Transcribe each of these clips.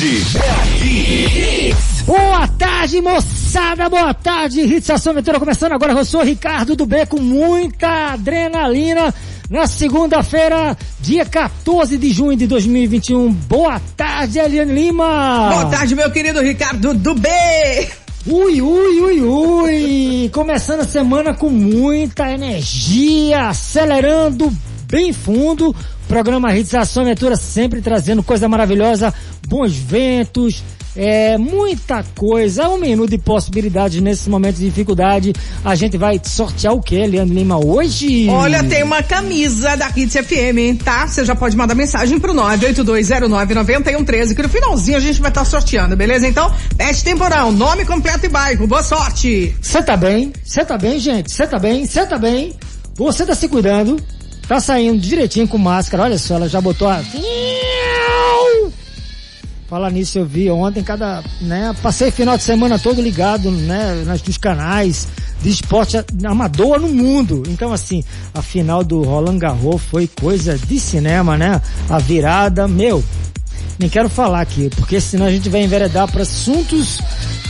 tarde. Boa tarde, moçada, boa tarde. Hits Ação Aventura começando agora. Eu sou Ricardo do B com muita adrenalina na segunda-feira, dia 14 de junho de 2021. Boa tarde, Eliane Lima. Boa tarde, meu querido Ricardo do B. Ui, ui, ui, ui! Começando a semana com muita energia, acelerando bem fundo. Programa Hits Ação Aventura sempre trazendo coisa maravilhosa, bons ventos, é, muita coisa, um menu de possibilidades nesses momentos de dificuldade. A gente vai sortear o que, Leandro Lima, hoje? Olha, tem uma camisa da Hits FM, tá? Você já pode mandar mensagem pro 982099113, que no finalzinho a gente vai estar tá sorteando, beleza? Então, peste temporão, nome completo e bairro. Boa sorte! Você tá bem? Você tá bem, gente? Você tá bem? Você tá bem? Você tá se cuidando? Tá saindo direitinho com máscara, olha só, ela já botou a... Falar nisso, eu vi ontem cada, né, passei final de semana todo ligado, né, nos canais de esporte amador no mundo. Então assim, a final do Roland Garros foi coisa de cinema, né? A virada, meu, nem quero falar aqui, porque senão a gente vai enveredar para assuntos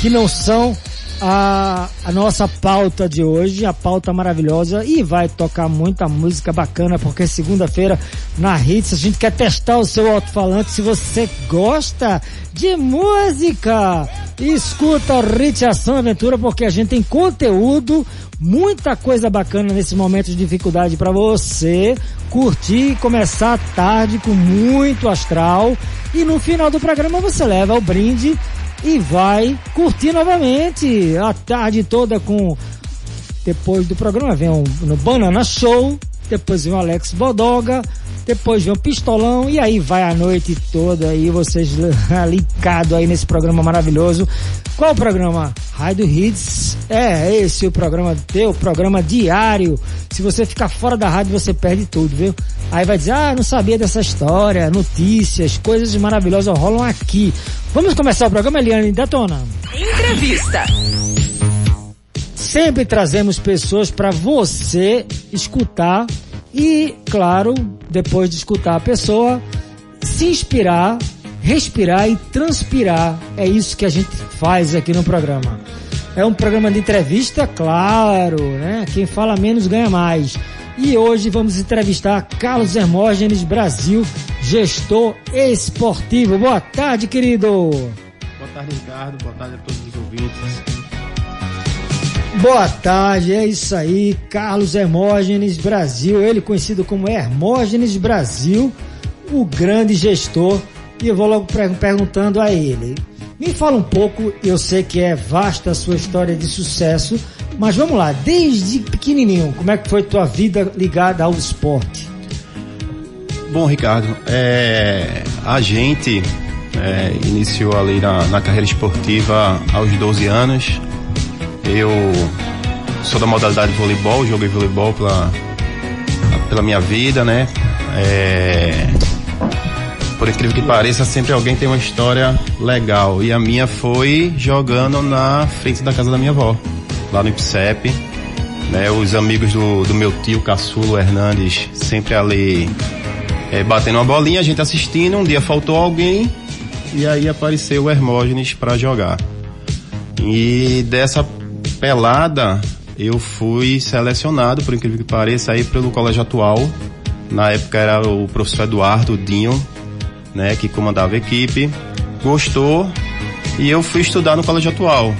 que não são a, a nossa pauta de hoje, a pauta maravilhosa e vai tocar muita música bacana porque segunda-feira na Hits a gente quer testar o seu alto-falante. Se você gosta de música, escuta o Hits Ação Aventura porque a gente tem conteúdo, muita coisa bacana nesse momento de dificuldade para você curtir começar a tarde com muito astral e no final do programa você leva o brinde e vai curtir novamente a tarde toda com depois do programa vem um, no Banana Show, depois vem o Alex Bodoga, depois vem o Pistolão e aí vai a noite toda aí vocês ligados aí nesse programa maravilhoso. Qual o programa? Rádio Hits. É, esse é o programa teu, programa diário. Se você ficar fora da rádio, você perde tudo, viu? Aí vai dizer, ah, não sabia dessa história, notícias, coisas maravilhosas rolam aqui. Vamos começar o programa, Eliane Detona. Entrevista. Sempre trazemos pessoas para você escutar e, claro, depois de escutar a pessoa, se inspirar, respirar e transpirar. É isso que a gente faz aqui no programa. É um programa de entrevista, claro, né? Quem fala menos ganha mais. E hoje vamos entrevistar Carlos Hermógenes Brasil, gestor esportivo. Boa tarde, querido. Boa tarde, Ricardo. Boa tarde a todos os ouvintes. Boa tarde, é isso aí, Carlos Hermógenes Brasil, ele conhecido como Hermógenes Brasil, o grande gestor, e eu vou logo perguntando a ele. Me fala um pouco, eu sei que é vasta a sua história de sucesso, mas vamos lá, desde pequenininho, como é que foi tua vida ligada ao esporte? Bom, Ricardo, é, a gente é, iniciou ali na, na carreira esportiva aos 12 anos, eu sou da modalidade de voleibol, joguei voleibol pela, pela minha vida, né? É, por incrível que pareça, sempre alguém tem uma história legal. E a minha foi jogando na frente da casa da minha avó, lá no IPSEP. Né? Os amigos do, do meu tio, Caçulo Hernandes, sempre ali é, batendo uma bolinha, a gente assistindo. Um dia faltou alguém e aí apareceu o Hermógenes para jogar. E dessa pelada, eu fui selecionado, por incrível que pareça, aí pelo colégio atual. Na época era o professor Eduardo Dinho, né, que comandava a equipe. Gostou e eu fui estudar no colégio atual.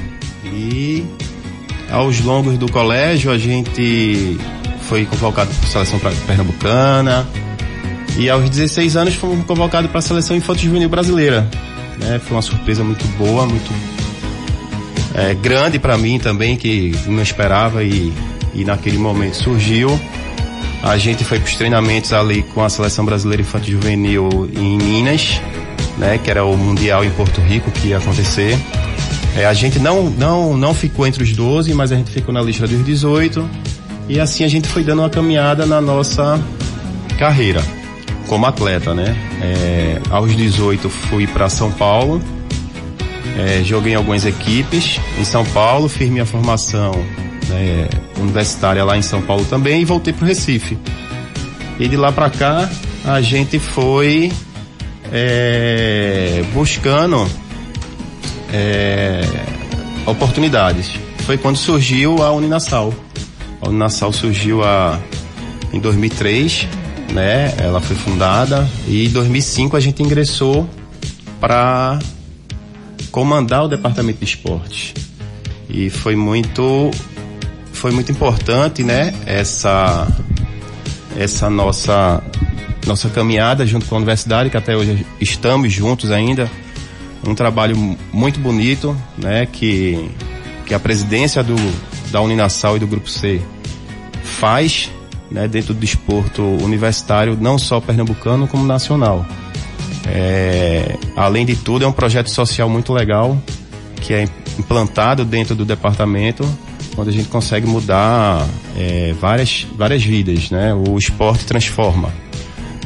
E aos longos do colégio a gente foi convocado para a seleção pernambucana. E aos 16 anos fomos convocados para a seleção infantil juvenil brasileira. Né? Foi uma surpresa muito boa, muito é, grande para mim também, que não esperava e, e naquele momento surgiu. A gente foi para os treinamentos ali com a seleção brasileira infantil juvenil em Minas, né, que era o mundial em Porto Rico que ia acontecer. É, a gente não, não, não ficou entre os 12, mas a gente ficou na lista dos 18. E assim a gente foi dando uma caminhada na nossa carreira como atleta, né? É, aos 18 fui para São Paulo, é, joguei em algumas equipes em São Paulo, fiz minha formação né, universitária lá em São Paulo também e voltei para o Recife. E de lá para cá a gente foi é, buscando é, oportunidades. Foi quando surgiu a Uninasal. A Uninasal surgiu a, em 2003, né? Ela foi fundada e em 2005 a gente ingressou para comandar o departamento de esportes. E foi muito foi muito importante, né? Essa essa nossa nossa caminhada junto com a universidade, que até hoje estamos juntos ainda. Um trabalho muito bonito, né? Que que a presidência do da Uninasal e do Grupo C faz, né? Dentro do desporto universitário, não só pernambucano como nacional. É, além de tudo, é um projeto social muito legal que é implantado dentro do departamento, onde a gente consegue mudar é, várias, várias vidas, né? O esporte transforma.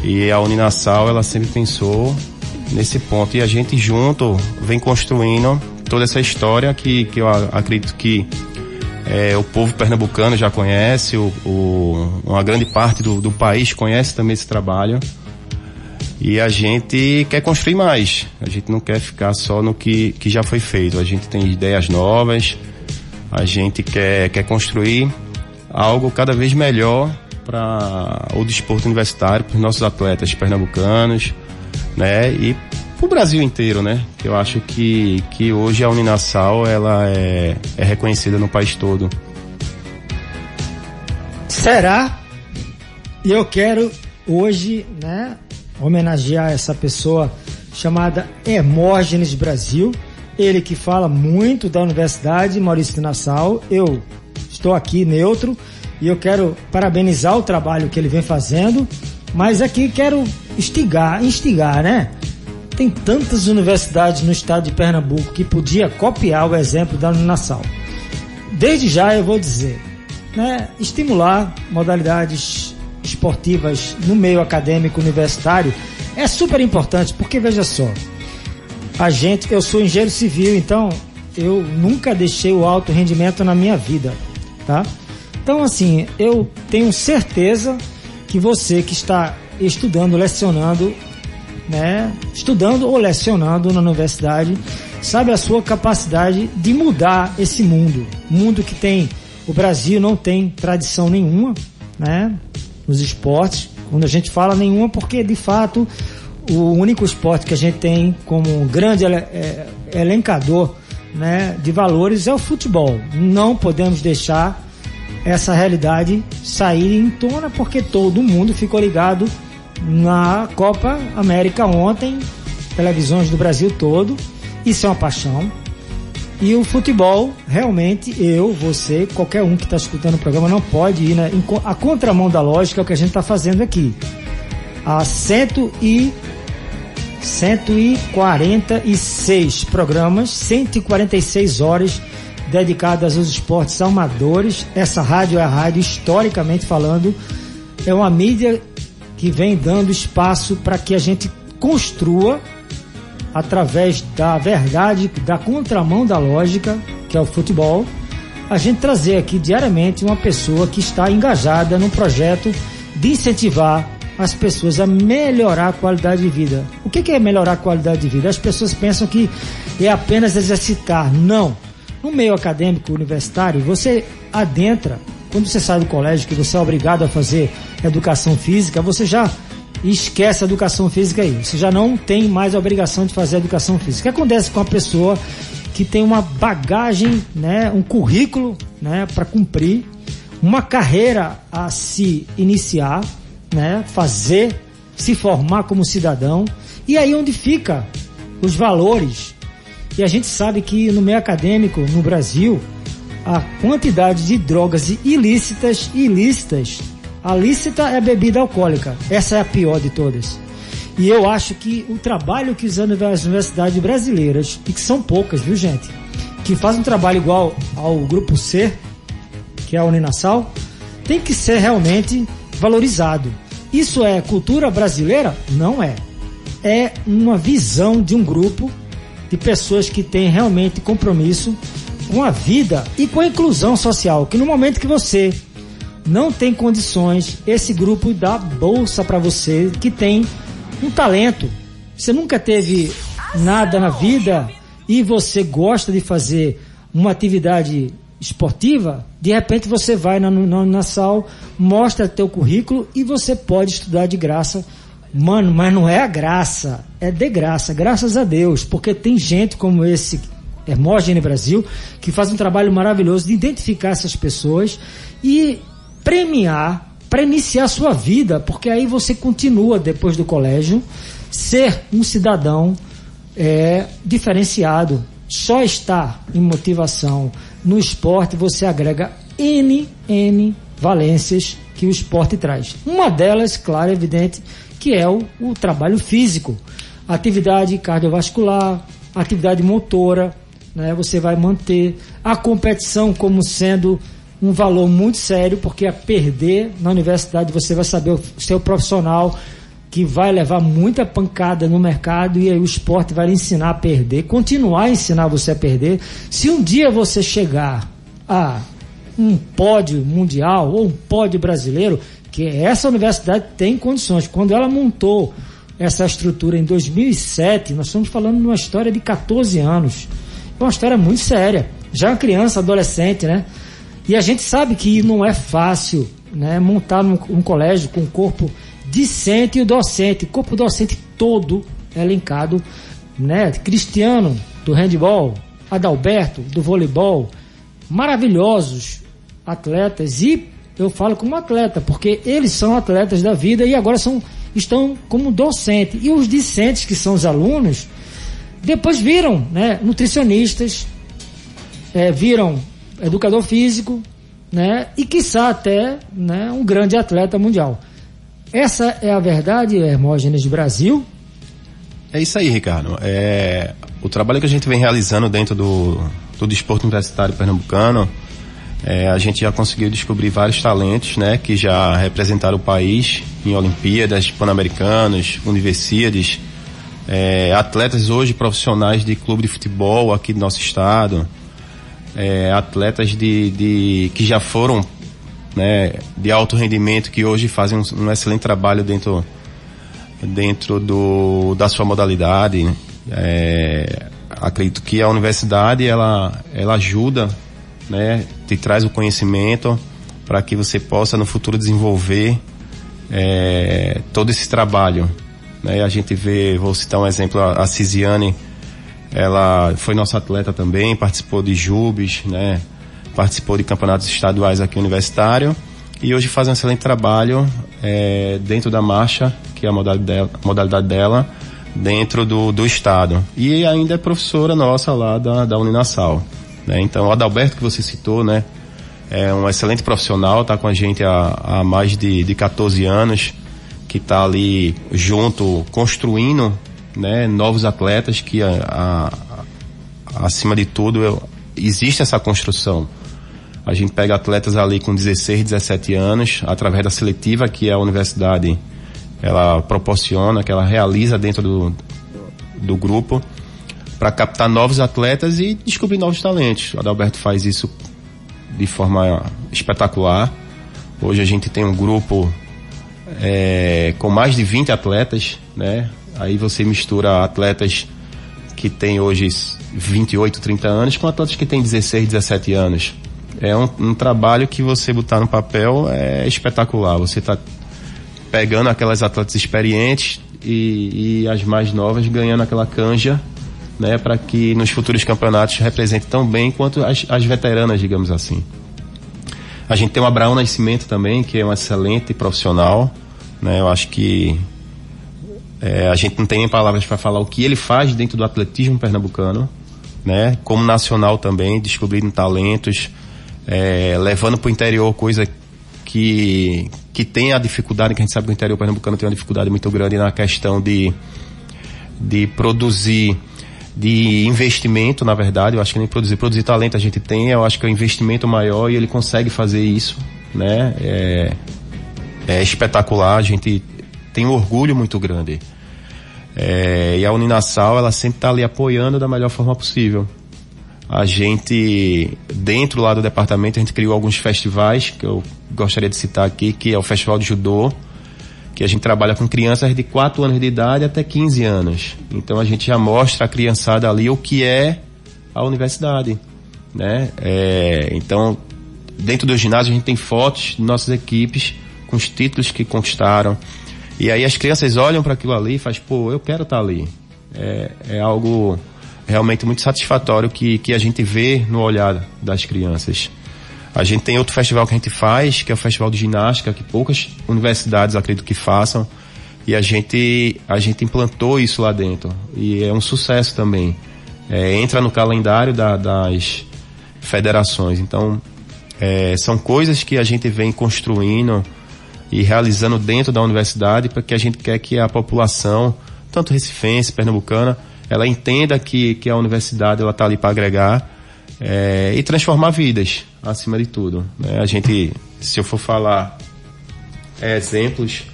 E a Uninasal, ela sempre pensou nesse ponto. E a gente junto vem construindo toda essa história que, que eu acredito que é, o povo pernambucano já conhece, o, o, uma grande parte do, do país conhece também esse trabalho. E a gente quer construir mais. A gente não quer ficar só no que, que já foi feito. A gente tem ideias novas. A gente quer, quer construir algo cada vez melhor para o desporto universitário, para os nossos atletas pernambucanos, né? E para o Brasil inteiro, né? Eu acho que, que hoje a Uninasal ela é, é reconhecida no país todo. Será? E eu quero hoje, né, homenagear essa pessoa chamada Hermógenes Brasil. Ele que fala muito da Universidade Maurício de Nassau. Eu estou aqui neutro e eu quero parabenizar o trabalho que ele vem fazendo, mas aqui quero instigar, instigar, né? Tem tantas universidades no estado de Pernambuco que podia copiar o exemplo da Nassau. Desde já eu vou dizer, né, estimular modalidades esportivas no meio acadêmico universitário é super importante, porque veja só, a gente, eu sou engenheiro civil, então eu nunca deixei o alto rendimento na minha vida, tá? Então assim, eu tenho certeza que você que está estudando, lecionando, né, estudando ou lecionando na universidade, sabe a sua capacidade de mudar esse mundo, mundo que tem o Brasil não tem tradição nenhuma, né? Nos esportes. Quando a gente fala nenhuma, porque de fato o único esporte que a gente tem como um grande é, elencador né, de valores é o futebol. Não podemos deixar essa realidade sair em tona porque todo mundo ficou ligado na Copa América ontem, televisões do Brasil todo. Isso é uma paixão. E o futebol, realmente, eu, você, qualquer um que está escutando o programa não pode ir na, em, a contramão da lógica é o que a gente está fazendo aqui. Há cento e 146 programas, 146 horas dedicadas aos esportes amadores. Essa rádio é a rádio, historicamente falando, é uma mídia que vem dando espaço para que a gente construa através da verdade, da contramão da lógica, que é o futebol, a gente trazer aqui diariamente uma pessoa que está engajada num projeto de incentivar as pessoas a melhorar a qualidade de vida. O que é melhorar a qualidade de vida? As pessoas pensam que é apenas exercitar. Não. No meio acadêmico universitário, você adentra, quando você sai do colégio, que você é obrigado a fazer educação física, você já e esquece a educação física aí. Você já não tem mais a obrigação de fazer a educação física. O que acontece com a pessoa que tem uma bagagem, né, um currículo, né, para cumprir, uma carreira a se iniciar, né, fazer, se formar como cidadão, e aí onde fica os valores. E a gente sabe que no meio acadêmico, no Brasil, a quantidade de drogas ilícitas ilícitas a lícita é a bebida alcoólica. Essa é a pior de todas. E eu acho que o trabalho que as universidades brasileiras, e que são poucas, viu gente, que fazem um trabalho igual ao Grupo C, que é a Uninasal, tem que ser realmente valorizado. Isso é cultura brasileira? Não é. É uma visão de um grupo de pessoas que têm realmente compromisso com a vida e com a inclusão social. Que no momento que você não tem condições, esse grupo dá bolsa para você que tem um talento, você nunca teve nada na vida e você gosta de fazer uma atividade esportiva, de repente você vai na, na, na sal, mostra teu currículo e você pode estudar de graça. Mano, mas não é a graça, é de graça, graças a Deus, porque tem gente como esse Hermógenes Brasil que faz um trabalho maravilhoso de identificar essas pessoas e premiar para iniciar sua vida, porque aí você continua depois do colégio ser um cidadão é, diferenciado. Só estar em motivação no esporte você agrega N, N valências que o esporte traz. Uma delas, claro, evidente, que é o, o trabalho físico. Atividade cardiovascular, atividade motora, né? Você vai manter a competição como sendo um valor muito sério, porque a perder na universidade você vai saber o seu profissional que vai levar muita pancada no mercado e aí o esporte vai lhe ensinar a perder, continuar a ensinar você a perder. Se um dia você chegar a um pódio mundial ou um pódio brasileiro, que essa universidade tem condições. Quando ela montou essa estrutura em 2007, nós estamos falando de uma história de 14 anos. É uma história muito séria. Já uma criança, adolescente, né? E a gente sabe que não é fácil né, montar um, um colégio com corpo discente e docente, corpo docente todo elencado, né? Cristiano do handball, Adalberto do voleibol, maravilhosos atletas e eu falo como atleta porque eles são atletas da vida e agora são estão como docente e os discentes que são os alunos depois viram, né, nutricionistas, é, viram educador físico, né, e quiçá até, né, um grande atleta mundial. Essa é a verdade, Hermógenes de Brasil? É isso aí, Ricardo. É, o trabalho que a gente vem realizando dentro do, do desporto universitário pernambucano, é, a gente já conseguiu descobrir vários talentos, né, que já representaram o país em Olimpíadas, Pan-Americanos, Universidades, é, atletas hoje profissionais de clube de futebol aqui do nosso estado, é, atletas de, de, que já foram né, de alto rendimento que hoje fazem um, um excelente trabalho dentro dentro do, da sua modalidade. É, acredito que a universidade ela, ela ajuda, né, te traz o conhecimento para que você possa no futuro desenvolver é, todo esse trabalho né? A gente vê, vou citar um exemplo, a, a Cisiane, ela foi nossa atleta também, participou de Jubes, né? Participou de campeonatos estaduais aqui universitário e hoje faz um excelente trabalho é, dentro da marcha, que é a modalidade dela, modalidade dela dentro do, do estado. E ainda é professora nossa lá da, da Uninasal. Né? Então, o Adalberto que você citou, né? É um excelente profissional, está com a gente há, há mais de, de 14 anos que está ali junto, construindo né, novos atletas que a, a, acima de tudo eu, existe essa construção. A gente pega atletas ali com 16, 17 anos, através da seletiva que a universidade ela proporciona, que ela realiza dentro do, do grupo, para captar novos atletas e descobrir novos talentos. O Adalberto faz isso de forma espetacular. Hoje a gente tem um grupo é, com mais de 20 atletas, né? Aí você mistura atletas que têm hoje 28, 30 anos com atletas que têm 16, 17 anos. É um, um trabalho que você botar no papel é espetacular. Você está pegando aquelas atletas experientes e, e, as mais novas ganhando aquela canja, né, para que nos futuros campeonatos represente tão bem quanto as, as veteranas, digamos assim. A gente tem o Abraão Nascimento também, que é um excelente profissional. Né? Eu acho que é, a gente não tem nem palavras para falar o que ele faz dentro do atletismo pernambucano, né? Como nacional também, descobrindo talentos, é, levando para o interior coisa que que tem a dificuldade, que a gente sabe que o interior pernambucano tem uma dificuldade muito grande na questão de de produzir de investimento, na verdade, eu acho que nem produzir, produzir talento a gente tem, eu acho que é um investimento maior e ele consegue fazer isso, né? É, é espetacular, a gente tem um orgulho muito grande. É, e a Uninasal, ela sempre está ali apoiando da melhor forma possível. A gente, dentro lá do departamento, a gente criou alguns festivais que eu gostaria de citar aqui, que é o Festival de Judô, que a gente trabalha com crianças de 4 anos de idade até 15 anos. Então a gente já mostra a criançada ali o que é a universidade, né? É, então, dentro do ginásio a gente tem fotos de nossas equipes com os títulos que conquistaram. E aí as crianças olham para aquilo ali e fazem, pô, eu quero estar tá ali. É, é algo realmente muito satisfatório que, que a gente vê no olhar das crianças. A gente tem outro festival que a gente faz, que é o Festival de Ginástica, que poucas universidades acredito que façam. E a gente, a gente implantou isso lá dentro. E é um sucesso também. É, entra no calendário da, das federações. Então, é, são coisas que a gente vem construindo e realizando dentro da universidade para que a gente quer que a população, tanto recifense, pernambucana, ela entenda que, que a universidade ela está ali para agregar é, e transformar vidas, acima de tudo. Né? A gente, se eu for falar é, exemplos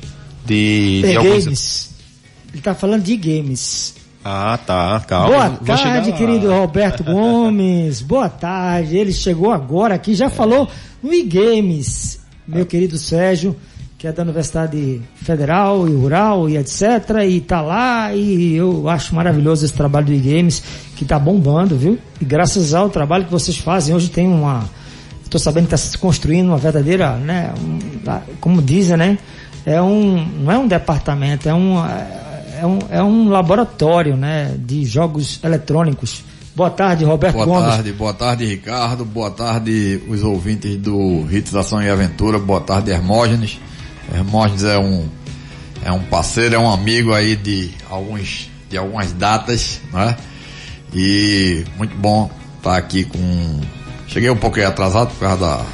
de, de alguns... games. Ele está falando de games. Ah, tá, calma. Boa tarde, querido Roberto Gomes. Boa tarde. Ele chegou agora aqui, já é. falou no e-games, meu querido Sérgio que é da Universidade Federal e Rural e etc. E tá lá e eu acho maravilhoso esse trabalho do e-games que tá bombando, viu? E graças ao trabalho que vocês fazem, hoje tem uma. Estou sabendo que está se construindo uma verdadeira, né? Um, como dizem, né? É um, não é um departamento, é um, é um, é um laboratório, né? De jogos eletrônicos. Boa tarde, Roberto boa Gomes. Boa tarde, boa tarde, Ricardo. Boa tarde, os ouvintes do Hits Ação e Aventura. Boa tarde, Hermógenes. Hermógenes é um, é um parceiro, é um amigo aí de, alguns, de algumas datas, né? E muito bom estar tá aqui com. Cheguei um pouquinho atrasado por causa da,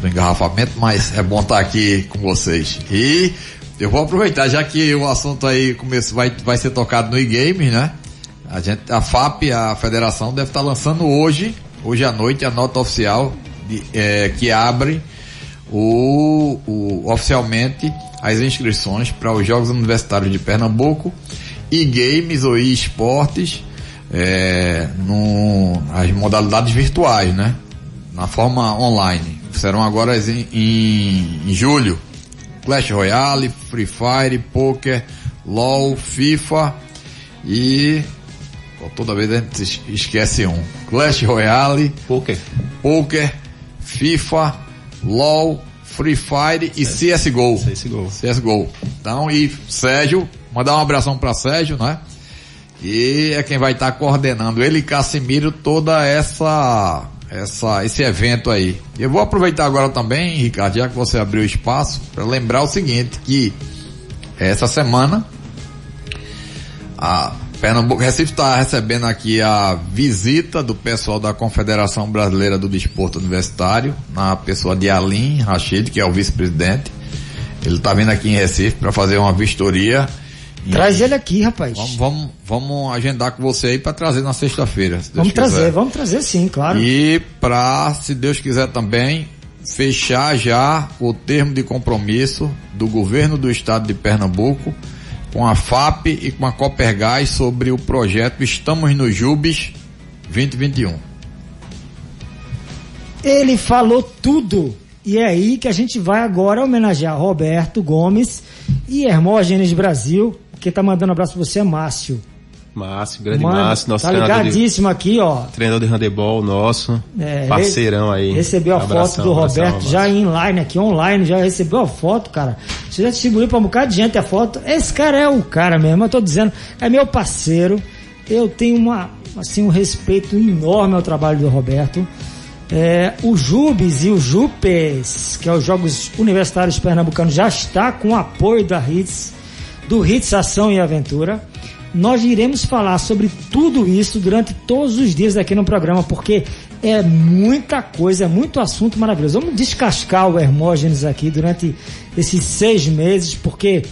do engarrafamento, mas é bom estar tá aqui com vocês. E eu vou aproveitar, já que o assunto aí começo, vai, vai ser tocado no e-game, né? A, gente, a FAP, a federação, deve estar tá lançando hoje, hoje à noite, a nota oficial de, é, que abre o, o, oficialmente as inscrições para os Jogos Universitários de Pernambuco e games ou esportes é, no, as modalidades virtuais, né? Na forma online. Serão agora em, em, em julho. Clash Royale, Free Fire, Poker, LOL, FIFA e toda vez a gente esquece um. Clash Royale, Poker, Poker, FIFA, LOL, Free Fire e CSGO. CSGO. CSGO. Então, e Sérgio, mandar um abração para Sérgio, né? E é quem vai estar tá coordenando, ele e Cassimiro, toda essa, essa, esse evento aí. Eu vou aproveitar agora também, Ricardo, já que você abriu espaço, para lembrar o seguinte, que essa semana, a Pernambuco Recife está recebendo aqui a visita do pessoal da Confederação Brasileira do Desporto Universitário, na pessoa de Alim Rachid, que é o vice-presidente. Ele está vindo aqui em Recife para fazer uma vistoria. Traz ele aqui, rapaz. Vamos, vamos, vamos agendar com você aí para trazer na sexta-feira. Vamos quiser. trazer, vamos trazer sim, claro. E para, se Deus quiser também, fechar já o termo de compromisso do governo do estado de Pernambuco com a FAP e com a Copergás sobre o projeto Estamos no Jubes 2021. Ele falou tudo. E é aí que a gente vai agora homenagear Roberto Gomes e Hermógenes Brasil, que tá mandando um abraço pra você, Márcio. Márcio, grande Mano, Márcio, nosso tá ligadíssimo de, aqui, ó. Treinador de handebol nosso, é, parceirão aí. Recebeu a abração, foto do Roberto abração, já em line aqui, online, já recebeu a foto, cara. Você já distribuiu pra um bocado de gente a foto. Esse cara é o cara mesmo, eu tô dizendo, é meu parceiro. Eu tenho uma, assim, um respeito enorme ao trabalho do Roberto. É, o Jubes e o Jupes, que é os Jogos Universitários Pernambucanos, já está com o apoio da HITS, do HITS Ação e Aventura nós iremos falar sobre tudo isso durante todos os dias aqui no programa, porque é muita coisa, é muito assunto maravilhoso. Vamos descascar o Hermógenes aqui durante esses seis meses, porque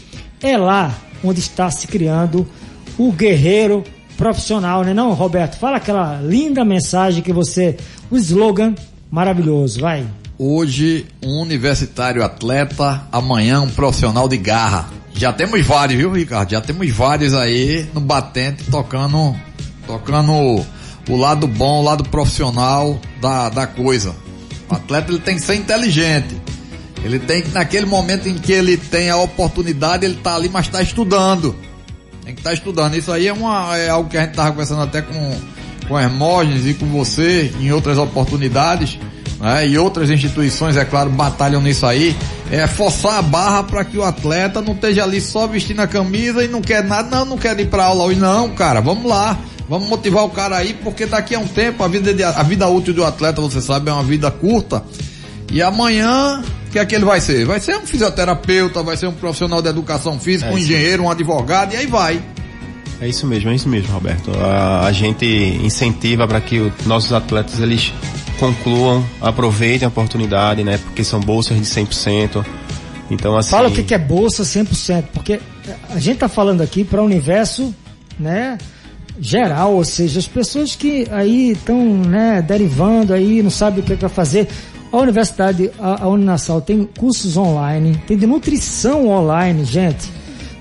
é lá onde está se criando o guerreiro profissional, né não, Roberto? Fala aquela linda mensagem que você, o slogan maravilhoso, vai. Hoje, um universitário atleta, amanhã um profissional de garra. Já temos vários, viu, Ricardo? Já temos vários aí no batente tocando, tocando o lado bom, o lado profissional da, da coisa. O atleta ele tem que ser inteligente. Ele tem que, naquele momento em que ele tem a oportunidade, ele tá ali, mas está estudando. Tem que estar tá estudando. Isso aí é, uma, é algo que a gente tava conversando até com, com Hermógenes e com você em outras oportunidades. Né? E outras instituições, é claro, batalham nisso aí. É forçar a barra para que o atleta não esteja ali só vestindo a camisa e não quer nada, não, não quer ir para aula hoje, não, cara. Vamos lá. Vamos motivar o cara aí, porque daqui a um tempo a vida, de, a vida útil do atleta, você sabe, é uma vida curta. E amanhã, o que é que ele vai ser? Vai ser um fisioterapeuta, vai ser um profissional de educação física, é um engenheiro, um advogado, e aí vai. É isso mesmo, é isso mesmo, Roberto. A, a gente incentiva para que os nossos atletas eles concluam, aproveitem a oportunidade, né? Porque são bolsas de 100%. Então assim. Fala o que é bolsa 100%, porque a gente tá falando aqui para o universo, né? geral, ou seja, as pessoas que aí estão né, derivando aí, não sabem o que é vai fazer. A universidade, a, a Uninasal tem cursos online, tem de nutrição online, gente.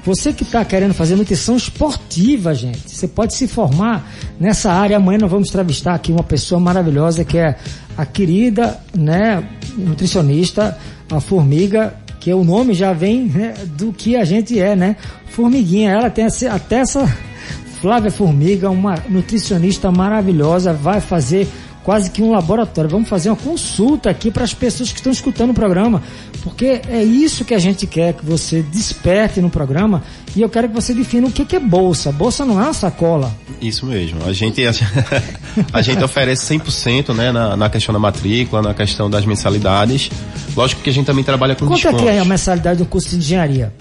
Você que está querendo fazer nutrição esportiva, gente, você pode se formar nessa área. Amanhã nós vamos entrevistar aqui uma pessoa maravilhosa que é a querida, né, nutricionista, a Formiga, que o nome já vem né, do que a gente é, né? Formiguinha. Ela tem até essa Flávia Formiga, uma nutricionista maravilhosa, vai fazer quase que um laboratório. Vamos fazer uma consulta aqui para as pessoas que estão escutando o programa, porque é isso que a gente quer que você desperte no programa e eu quero que você defina o que, é bolsa. Bolsa não é uma sacola. Isso mesmo. A gente, a, gente oferece 100% né, na, na questão da matrícula, na questão das mensalidades. Lógico que a gente também trabalha com Quanto descontos. Quanto é que é a mensalidade do curso de engenharia?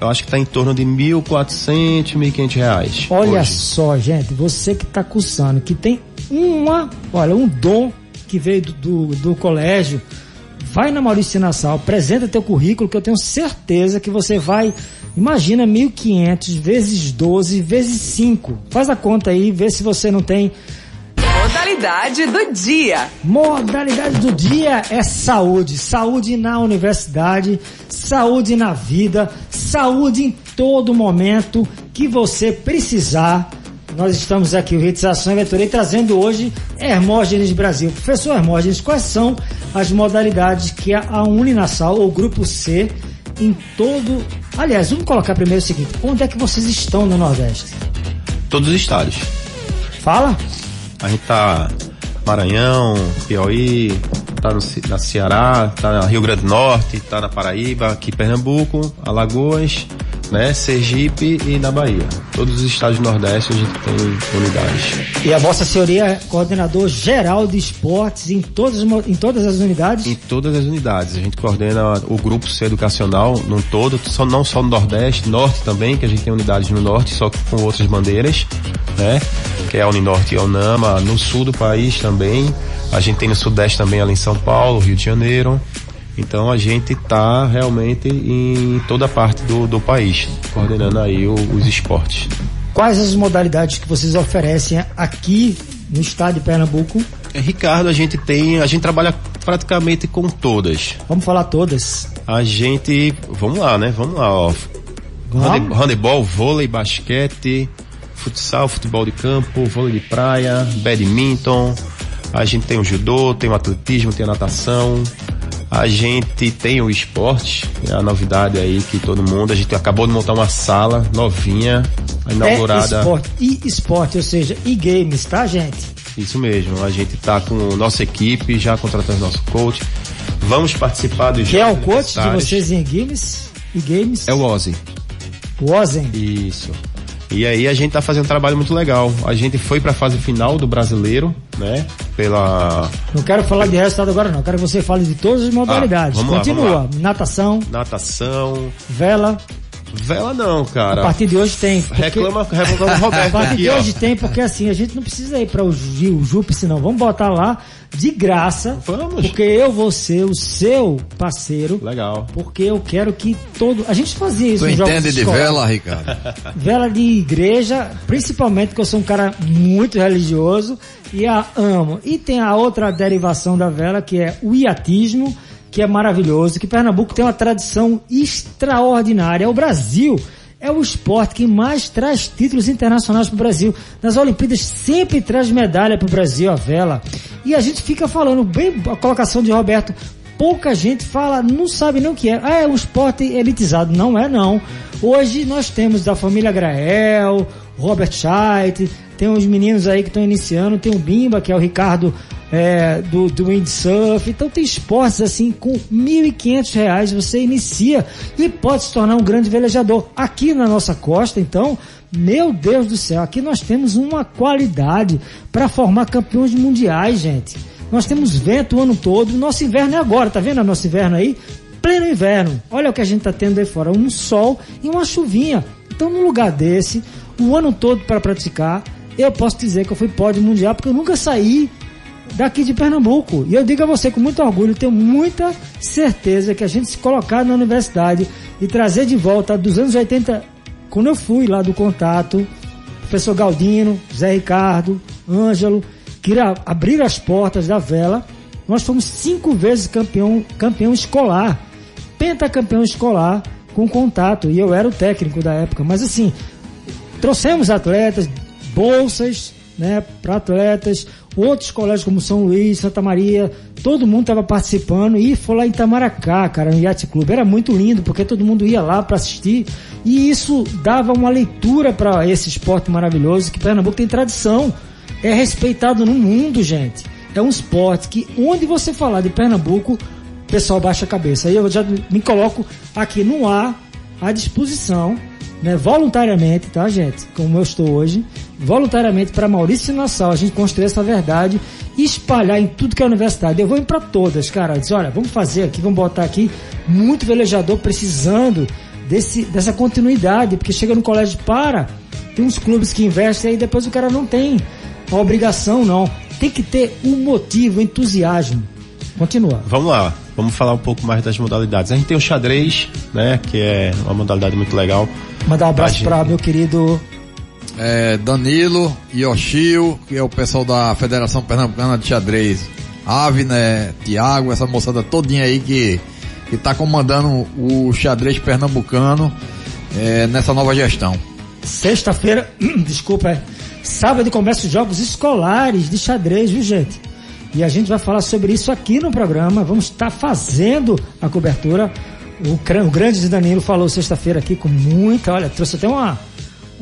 eu acho que está em torno de 1.400, 1.500 reais. Olha hoje. só, gente, você que está cursando, que tem uma, olha, um dom que veio do, do, do colégio, vai na Maurício Nassau, apresenta teu currículo que eu tenho certeza que você vai, imagina 1.500 vezes 12 vezes 5. Faz a conta aí, vê se você não tem Modalidade do dia. Modalidade do dia é saúde. Saúde na universidade, saúde na vida, saúde em todo momento que você precisar. Nós estamos aqui, o Retização Aventurei, trazendo hoje Hermógenes Brasil. Professor Hermógenes, quais são as modalidades que a Uninasal, ou Grupo C, em todo... Aliás, vamos colocar primeiro o seguinte, onde é que vocês estão no Nordeste? Todos os estados. Fala? A gente tá Maranhão, Piauí, tá no, na Ceará, tá na Rio Grande do Norte, tá na Paraíba, aqui Pernambuco, Alagoas, né, Sergipe e na Bahia. Todos os estados do Nordeste a gente tem unidades. E a Vossa Senhoria é coordenador geral de esportes em todas, em todas as unidades? Em todas as unidades. A gente coordena o grupo C educacional no todo, só, não só no Nordeste, Norte também, que a gente tem unidades no Norte, só com outras bandeiras, né? Que é a Uninorte e a Unama, no sul do país também. A gente tem no Sudeste também, ali em São Paulo, Rio de Janeiro. Então a gente está realmente em toda parte do, do país, coordenando aí o, os esportes. Quais as modalidades que vocês oferecem aqui no estado de Pernambuco? É, Ricardo, a gente tem, a gente trabalha praticamente com todas. Vamos falar todas. A gente, vamos lá, né? Vamos lá, ó. Vamos. Handebol, vôlei, basquete, futsal, futebol de campo, vôlei de praia, badminton. A gente tem o judô, tem o atletismo, tem a natação, a gente tem o esporte, é a novidade aí que todo mundo, a gente acabou de montar uma sala novinha, inaugurada. É esporte, e esporte, ou seja, e games, tá gente? Isso mesmo, a gente tá com nossa equipe, já contratando nosso coach. Vamos participar dos Que é o coach de vocês em games? E games? É o Ozzy. O Ozzy? Isso. E aí a gente tá fazendo um trabalho muito legal. A gente foi para a fase final do brasileiro, né? Pela. Não quero falar de resultado agora, não. Quero que você fale de todas as modalidades. Ah, Continua. Lá, lá. Natação. Natação. Vela. Vela não, cara. A partir de hoje tem. Porque... Reclama, reclama o Roberto. A partir aqui, de ó. hoje tem, porque assim, a gente não precisa ir para o Gil, Jupe, não. Vamos botar lá de graça. Vamos. Porque eu vou ser o seu parceiro. Legal. Porque eu quero que todo. A gente fazia isso Tu entende de vela, Ricardo? Vela de igreja, principalmente porque eu sou um cara muito religioso e a amo. E tem a outra derivação da vela que é o iatismo que é maravilhoso, que Pernambuco tem uma tradição extraordinária. O Brasil é o esporte que mais traz títulos internacionais para o Brasil. Nas Olimpíadas sempre traz medalha para o Brasil, a vela. E a gente fica falando, bem a colocação de Roberto, pouca gente fala, não sabe nem o que é. Ah, é um esporte elitizado. Não é, não. Hoje nós temos da família Grael, Robert Scheidt, tem uns meninos aí que estão iniciando, tem o Bimba, que é o Ricardo é, do, do windsurf. Então tem esportes assim, com R$ 1.500 você inicia e pode se tornar um grande velejador. Aqui na nossa costa, então, meu Deus do céu, aqui nós temos uma qualidade para formar campeões mundiais, gente. Nós temos vento o ano todo, nosso inverno é agora, tá vendo nosso inverno aí? Pleno inverno. Olha o que a gente tá tendo aí fora, um sol e uma chuvinha. Então, num lugar desse, o ano todo para praticar, eu posso dizer que eu fui pódio mundial porque eu nunca saí daqui de Pernambuco. E eu digo a você com muito orgulho, tenho muita certeza que a gente se colocar na universidade e trazer de volta dos anos 80, quando eu fui lá do contato, professor Galdino, Zé Ricardo, Ângelo, que abriram as portas da vela, nós fomos cinco vezes campeão, campeão escolar, pentacampeão escolar com contato, e eu era o técnico da época, mas assim, trouxemos atletas, bolsas, né, para atletas, outros colégios como São Luís, Santa Maria, todo mundo estava participando e foi lá em Itamaracá, cara, no Yacht Club. Era muito lindo porque todo mundo ia lá para assistir e isso dava uma leitura para esse esporte maravilhoso que Pernambuco tem tradição, é respeitado no mundo, gente. É um esporte que onde você falar de Pernambuco, o pessoal baixa a cabeça. Aí eu já me coloco aqui no ar à disposição né, voluntariamente, tá, gente? Como eu estou hoje, voluntariamente para Maurício Nassau, a gente construir essa verdade e espalhar em tudo que é universidade. Eu vou ir para todas, cara. Diz, olha, vamos fazer aqui, vamos botar aqui muito velejador precisando desse, dessa continuidade, porque chega no colégio para, tem uns clubes que investem e depois o cara não tem a obrigação, não. Tem que ter um motivo, um entusiasmo. Continua. Vamos lá, vamos falar um pouco mais das modalidades. A gente tem o xadrez, né, que é uma modalidade muito legal. Mandar um abraço para meu querido é, Danilo, Yoshio, que é o pessoal da Federação Pernambucana de Xadrez. Ave, né, Tiago, essa moçada todinha aí que, que tá comandando o xadrez pernambucano é, nessa nova gestão. Sexta-feira, desculpa, é, sábado começa os jogos escolares de xadrez, viu gente? E a gente vai falar sobre isso aqui no programa. Vamos estar fazendo a cobertura. O, o grande Danilo falou sexta-feira aqui com muita, olha, trouxe até uma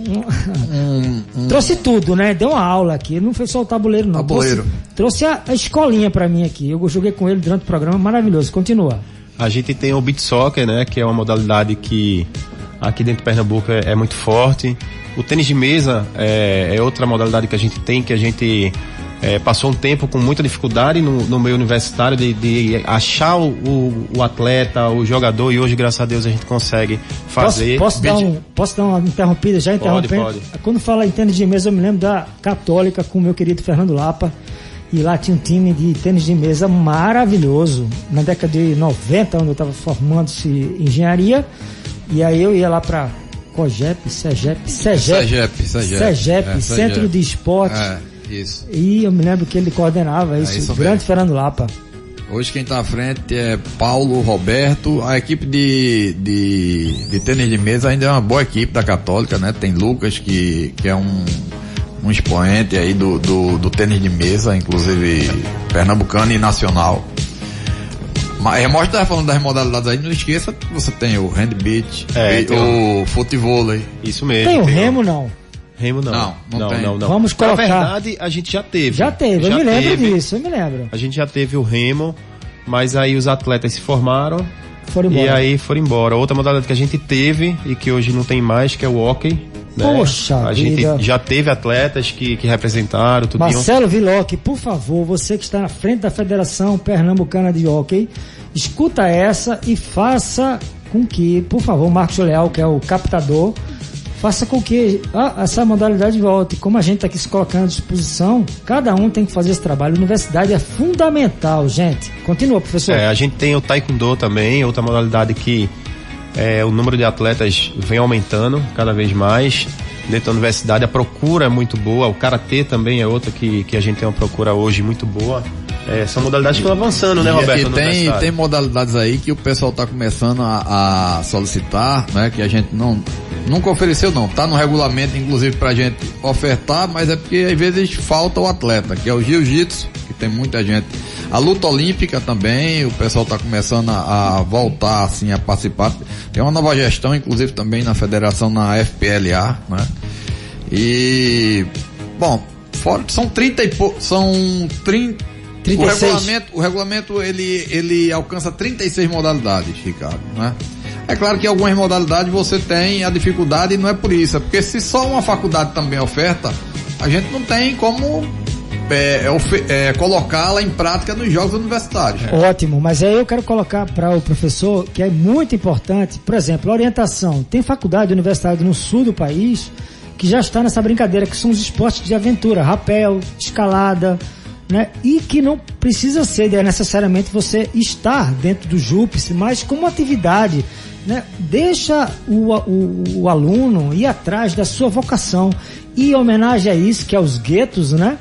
um, um, trouxe tudo, né? Deu uma aula aqui, não foi só o tabuleiro, não. Tabuleiro. Trouxe, trouxe a, a, escolinha para mim aqui. Eu joguei com ele durante o programa, maravilhoso. Continua. A gente tem o beat soccer, né? Que é uma modalidade que aqui dentro de Pernambuco é, é muito forte. O tênis de mesa é, é outra modalidade que a gente tem, que a gente é, passou um tempo com muita dificuldade no, no meio universitário de, de achar o, o, o, atleta, o jogador, e hoje, graças a Deus, a gente consegue fazer. Posso, posso, dar, um, posso dar uma interrompida, já interrompendo? Pode, pode. Quando fala em tênis de mesa, eu me lembro da Católica com o meu querido Fernando Lapa. E lá tinha um time de tênis de mesa maravilhoso. Na década de 90, onde eu estava formando-se engenharia. E aí eu ia lá para COGEP, SEGEP, SEGEP, SEGEP, SEGEP, SEGEP é, Centro de Esporte. É isso. E eu me lembro que ele coordenava isso, é isso grande mesmo. Fernando Lapa. Hoje quem está à frente é Paulo Roberto. A equipe de, de, de tênis de mesa ainda é uma boa equipe da Católica, né? Tem Lucas, que, que é um, um expoente aí do, do, do tênis de mesa, inclusive pernambucano e nacional. Mas Remorte estava falando das modalidades aí, não esqueça que você tem o handbeat, é, o futebol. Isso mesmo. Tem o remo não? Remo não. Não, não, não, não, não, Vamos colocar. Na verdade, a gente já teve. Já teve, já eu me lembro teve, disso, eu me lembro. A gente já teve o remo, mas aí os atletas se formaram. Foram embora. E aí foram embora. Outra modalidade que a gente teve e que hoje não tem mais, que é o hockey. Né? Poxa, a vida. gente já teve atletas que, que representaram tudo. Marcelo Viloc, por favor, você que está na frente da Federação Pernambucana de Hockey, escuta essa e faça com que, por favor, Marcos Leal, que é o captador, faça com que ah, essa modalidade volte. Como a gente está aqui se colocando à disposição, cada um tem que fazer esse trabalho. A universidade é fundamental, gente. Continua, professor. É, a gente tem o Taekwondo também, outra modalidade que é, o número de atletas vem aumentando cada vez mais. Dentro da universidade, a procura é muito boa. O Karatê também é outra que, que a gente tem uma procura hoje muito boa. é, são modalidades que estão avançando, né, Roberto? E tem, tem modalidades aí que o pessoal está começando a, a, solicitar, né? Que a gente não nunca ofereceu não. Tá no regulamento, inclusive, pra gente ofertar, mas é porque às vezes falta o atleta, que é o jiu-jitsu, que tem muita gente. A luta olímpica também, o pessoal está começando a, a, voltar assim a participar. Tem uma nova gestão, inclusive também na federação, na FPLA, né? E bom, fora, são 30 e po, são 30 36. O regulamento, o regulamento ele, ele alcança 36 modalidades, Ricardo, né? É claro que algumas modalidades você tem a dificuldade e não é por isso, é porque se só uma faculdade também oferta, a gente não tem como é, é, é, colocá-la em prática nos jogos universitários. Ótimo, mas aí eu quero colocar para o professor que é muito importante, por exemplo, orientação. Tem faculdade universitária no sul do país que já está nessa brincadeira, que são os esportes de aventura, rapel, escalada, né? E que não precisa ser né, necessariamente você estar dentro do JUPS, mas como atividade, né? Deixa o, o, o aluno ir atrás da sua vocação. E em homenagem a isso, que é os guetos, né?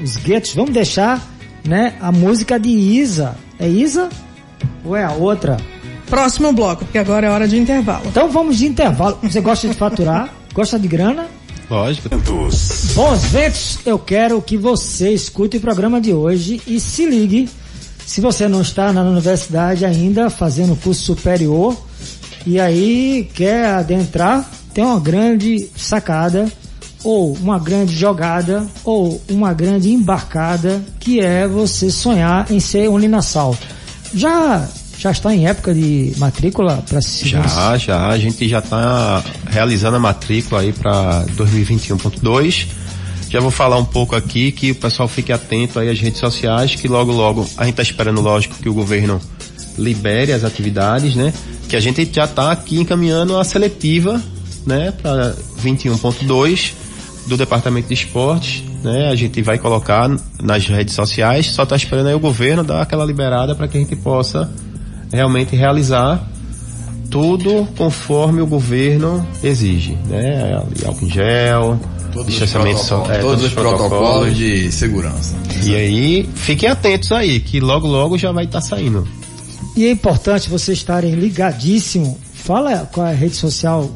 Os guetos, vamos deixar, né? A música de Isa. É Isa? Ou é a outra? Próximo bloco, porque agora é hora de intervalo. Então vamos de intervalo. Você gosta de faturar? gosta de grana? Lógico. Bons ventos, eu quero que você escute o programa de hoje e se ligue. Se você não está na universidade ainda fazendo curso superior e aí quer adentrar, tem uma grande sacada ou uma grande jogada ou uma grande embarcada que é você sonhar em ser Uninasal. Já já está em época de matrícula para se Já, já. A gente já está realizando a matrícula aí para 2021.2. Já vou falar um pouco aqui que o pessoal fique atento aí às redes sociais, que logo logo a gente está esperando, lógico, que o governo libere as atividades, né? Que a gente já está aqui encaminhando a seletiva, né, para 21.2 do Departamento de Esportes, né? A gente vai colocar nas redes sociais, só está esperando aí o governo dar aquela liberada para que a gente possa realmente realizar tudo conforme o governo exige, né? Álcool em gel, todos distanciamento os protocolos, é, todos, todos os protocolos, protocolos de segurança. E aí, fiquem atentos aí, que logo logo já vai estar tá saindo. E é importante vocês estarem ligadíssimo. Fala qual é a rede social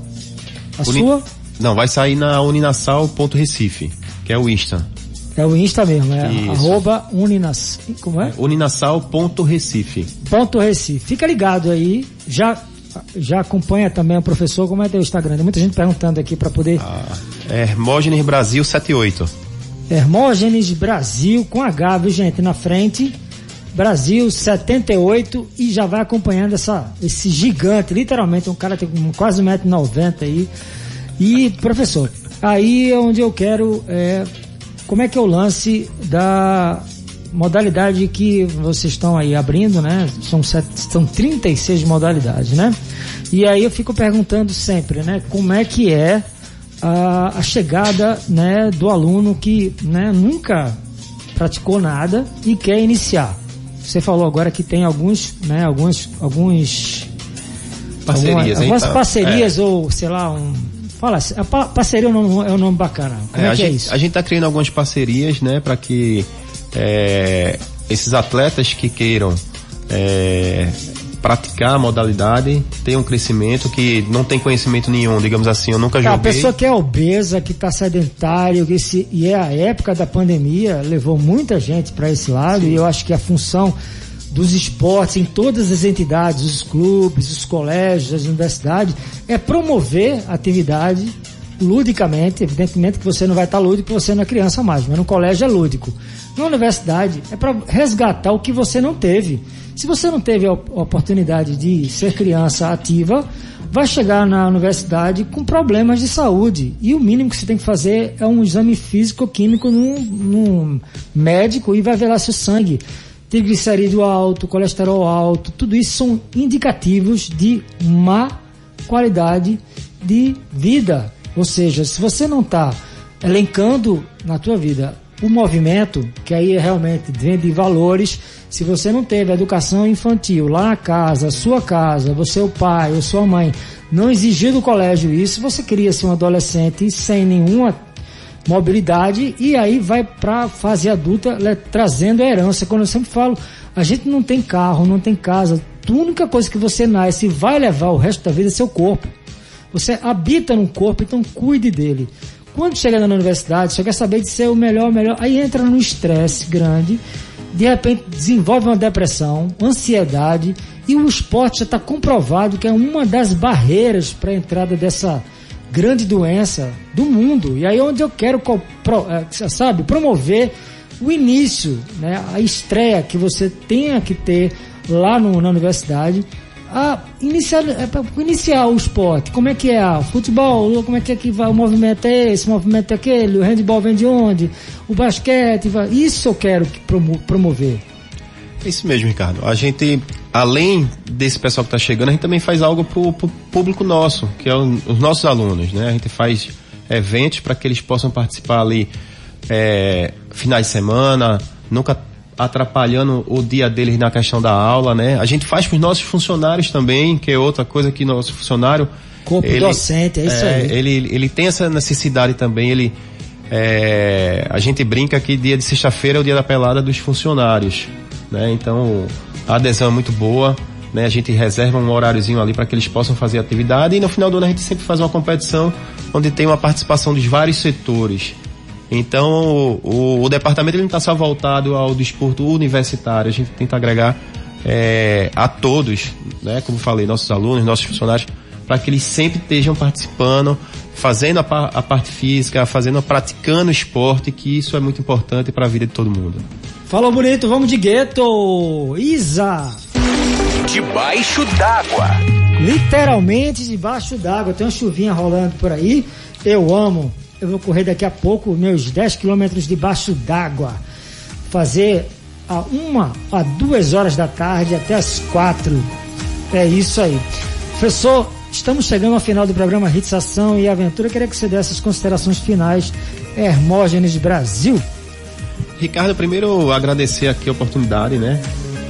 a Uni... sua? Não, vai sair na uninasal.recife, que é o Insta. É o Insta mesmo, é Isso. arroba Uninas, como é? Uninasal.recife. Ponto Recife. Fica ligado aí, já já acompanha também o professor, como é teu Instagram? Tem muita gente perguntando aqui para poder... Ah, Hermógenes Brasil 78. Hermógenes Brasil com H, viu gente? Na frente, Brasil 78 e já vai acompanhando essa, esse gigante, literalmente, um cara tem quase 1,90m aí. E, professor, aí é onde eu quero é, como é que é o lance da modalidade que vocês estão aí abrindo, né? São, sete, são 36 modalidades, né? E aí eu fico perguntando sempre, né? Como é que é a, a chegada, né, do aluno que, né, nunca praticou nada e quer iniciar? Você falou agora que tem alguns, né, alguns, alguns parcerias, algumas, algumas parcerias é. ou sei lá um Fala, a parceria é um nome, é um nome bacana. Como é, é que é gente, é isso? A gente está criando algumas parcerias, né, para que é, esses atletas que queiram é, praticar a modalidade tenham um crescimento, que não tem conhecimento nenhum, digamos assim, eu nunca joguei. A pessoa que é obesa, que está sedentário, que se, e é a época da pandemia, levou muita gente para esse lado, Sim. e eu acho que a função dos esportes em todas as entidades, os clubes, os colégios, as universidades, é promover atividade ludicamente, evidentemente que você não vai estar lúdico porque você não é criança mais, mas no colégio é lúdico. Na universidade é para resgatar o que você não teve. Se você não teve a oportunidade de ser criança ativa, vai chegar na universidade com problemas de saúde. E o mínimo que você tem que fazer é um exame físico-químico num, num médico e vai ver lá seu sangue triglicerídeo alto, colesterol alto, tudo isso são indicativos de má qualidade de vida. Ou seja, se você não está elencando na tua vida o movimento, que aí é realmente vem de valores, se você não teve educação infantil lá na casa, sua casa, você o pai ou sua mãe, não exigiu do colégio isso, você queria ser um adolescente sem nenhuma mobilidade e aí vai para fase adulta trazendo a herança. Quando eu sempre falo, a gente não tem carro, não tem casa, a única coisa que você nasce e vai levar o resto da vida é seu corpo. Você habita num corpo, então cuide dele. Quando chega na universidade, você quer saber de ser o melhor, o melhor, aí entra num estresse grande, de repente desenvolve uma depressão, ansiedade, e o esporte já está comprovado que é uma das barreiras para a entrada dessa grande doença do mundo. E aí onde eu quero, é, sabe, promover o início, né, a estreia que você tenha que ter lá no, na universidade, a iniciar, é, iniciar o esporte. Como é que é? O futebol, como é que, é que vai? O movimento é esse, o movimento é aquele, o handball vem de onde? O basquete, isso eu quero promover. Isso mesmo, Ricardo. A gente além desse pessoal que está chegando, a gente também faz algo para o público nosso, que é o, os nossos alunos, né? A gente faz eventos para que eles possam participar ali é, finais de semana, nunca atrapalhando o dia deles na questão da aula, né? A gente faz para os nossos funcionários também, que é outra coisa que nosso funcionário corpo ele, docente, é isso é, aí. Ele, ele tem essa necessidade também, ele é, a gente brinca que dia de sexta-feira é o dia da pelada dos funcionários, né? Então a adesão é muito boa, né? A gente reserva um horáriozinho ali para que eles possam fazer atividade e no final do ano a gente sempre faz uma competição onde tem uma participação dos vários setores. Então o, o departamento ele não está só voltado ao desporto universitário, a gente tenta agregar é, a todos, né? Como falei, nossos alunos, nossos funcionários, para que eles sempre estejam participando, fazendo a, a parte física, fazendo, praticando esporte, que isso é muito importante para a vida de todo mundo. Falou bonito, vamos de gueto. Isa. Debaixo d'água. Literalmente debaixo d'água. Tem uma chuvinha rolando por aí. Eu amo. Eu vou correr daqui a pouco meus 10 quilômetros debaixo d'água. Fazer a uma a duas horas da tarde até as quatro. É isso aí. Professor, estamos chegando ao final do programa Hits Ação e Aventura. queria que você desse as considerações finais. Hermógenes Brasil. Ricardo, primeiro agradecer aqui a oportunidade, né?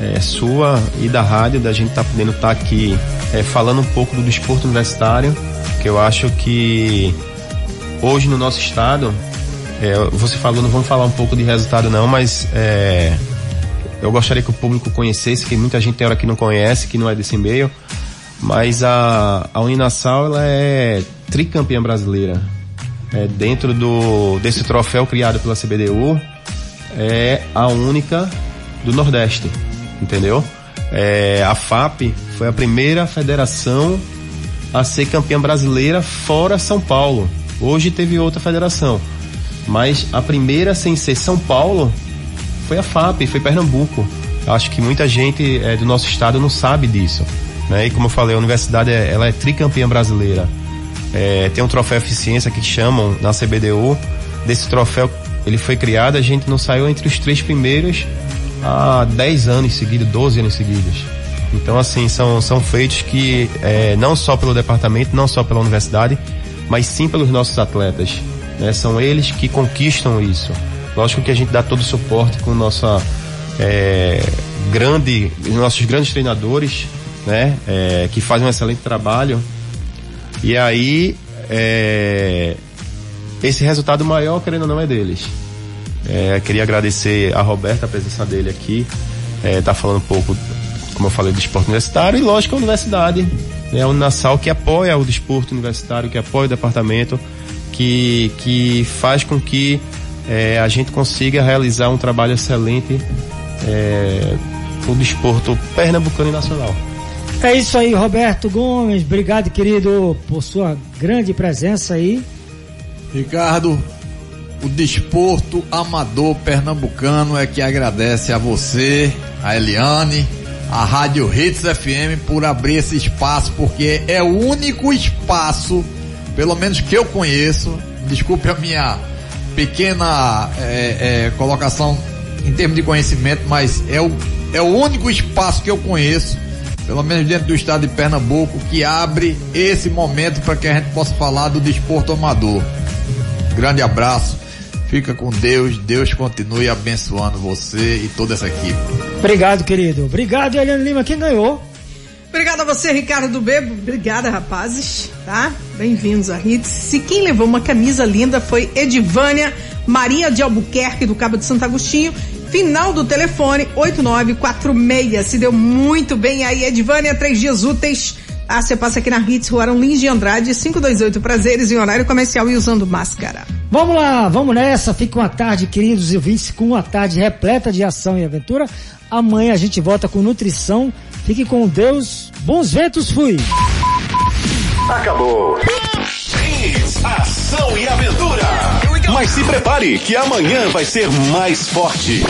É, sua e da rádio, da gente tá podendo estar tá aqui é, falando um pouco do desporto universitário, que eu acho que hoje no nosso estado, é, você falou, não vamos falar um pouco de resultado não, mas é, eu gostaria que o público conhecesse, que muita gente tem hora que não conhece, que não é desse meio, mas a, a Uninasal ela é tricampeã brasileira. É, dentro do, desse troféu criado pela CBDU, é a única do Nordeste, entendeu? É, a FAP foi a primeira federação a ser campeã brasileira fora São Paulo. Hoje teve outra federação, mas a primeira sem ser São Paulo foi a FAP, foi Pernambuco. Acho que muita gente é, do nosso estado não sabe disso. Né? E como eu falei, a universidade é, ela é tricampeã brasileira. É, tem um troféu eficiência que chamam na CBDU. Desse troféu ele foi criado, a gente não saiu entre os três primeiros há 10 anos seguidos, 12 anos seguidos. Então, assim, são, são feitos que é, não só pelo departamento, não só pela universidade, mas sim pelos nossos atletas. Né? São eles que conquistam isso. Lógico que a gente dá todo o suporte com nossa é, grande, nossos grandes treinadores, né? É, que fazem um excelente trabalho. E aí, é, esse resultado maior, querendo ou não, é deles. É, queria agradecer a Roberta a presença dele aqui, é, tá falando um pouco, como eu falei, do esporte universitário e lógico a universidade, né, a Unassal que apoia o desporto universitário, que apoia o departamento, que, que faz com que é, a gente consiga realizar um trabalho excelente é, o desporto pernambucano e nacional. É isso aí, Roberto Gomes. Obrigado, querido, por sua grande presença aí. Ricardo, o desporto amador pernambucano é que agradece a você, a Eliane, a Rádio Hits FM por abrir esse espaço, porque é o único espaço, pelo menos que eu conheço, desculpe a minha pequena é, é, colocação em termos de conhecimento, mas é o, é o único espaço que eu conheço, pelo menos dentro do estado de Pernambuco, que abre esse momento para que a gente possa falar do desporto amador. Grande abraço. Fica com Deus. Deus continue abençoando você e toda essa equipe. Obrigado, querido. Obrigado, Eliane Lima. Quem ganhou? Obrigada a você, Ricardo do Bebo. Obrigada, rapazes, tá? Bem-vindos a Hits. E quem levou uma camisa linda foi Edivânia Maria de Albuquerque, do Cabo de Santo Agostinho. Final do telefone 8946. Se deu muito bem aí, Edivânia, três dias úteis. Ah, você passa aqui na Hits, Rua Lins de Andrade, 528 Prazeres, em horário comercial e usando máscara. Vamos lá, vamos nessa. Fique uma tarde, queridos ouvintes, com uma tarde repleta de ação e aventura. Amanhã a gente volta com nutrição. Fique com Deus. Bons ventos, fui! Acabou. Hits, ação e aventura. Mas se prepare que amanhã vai ser mais forte.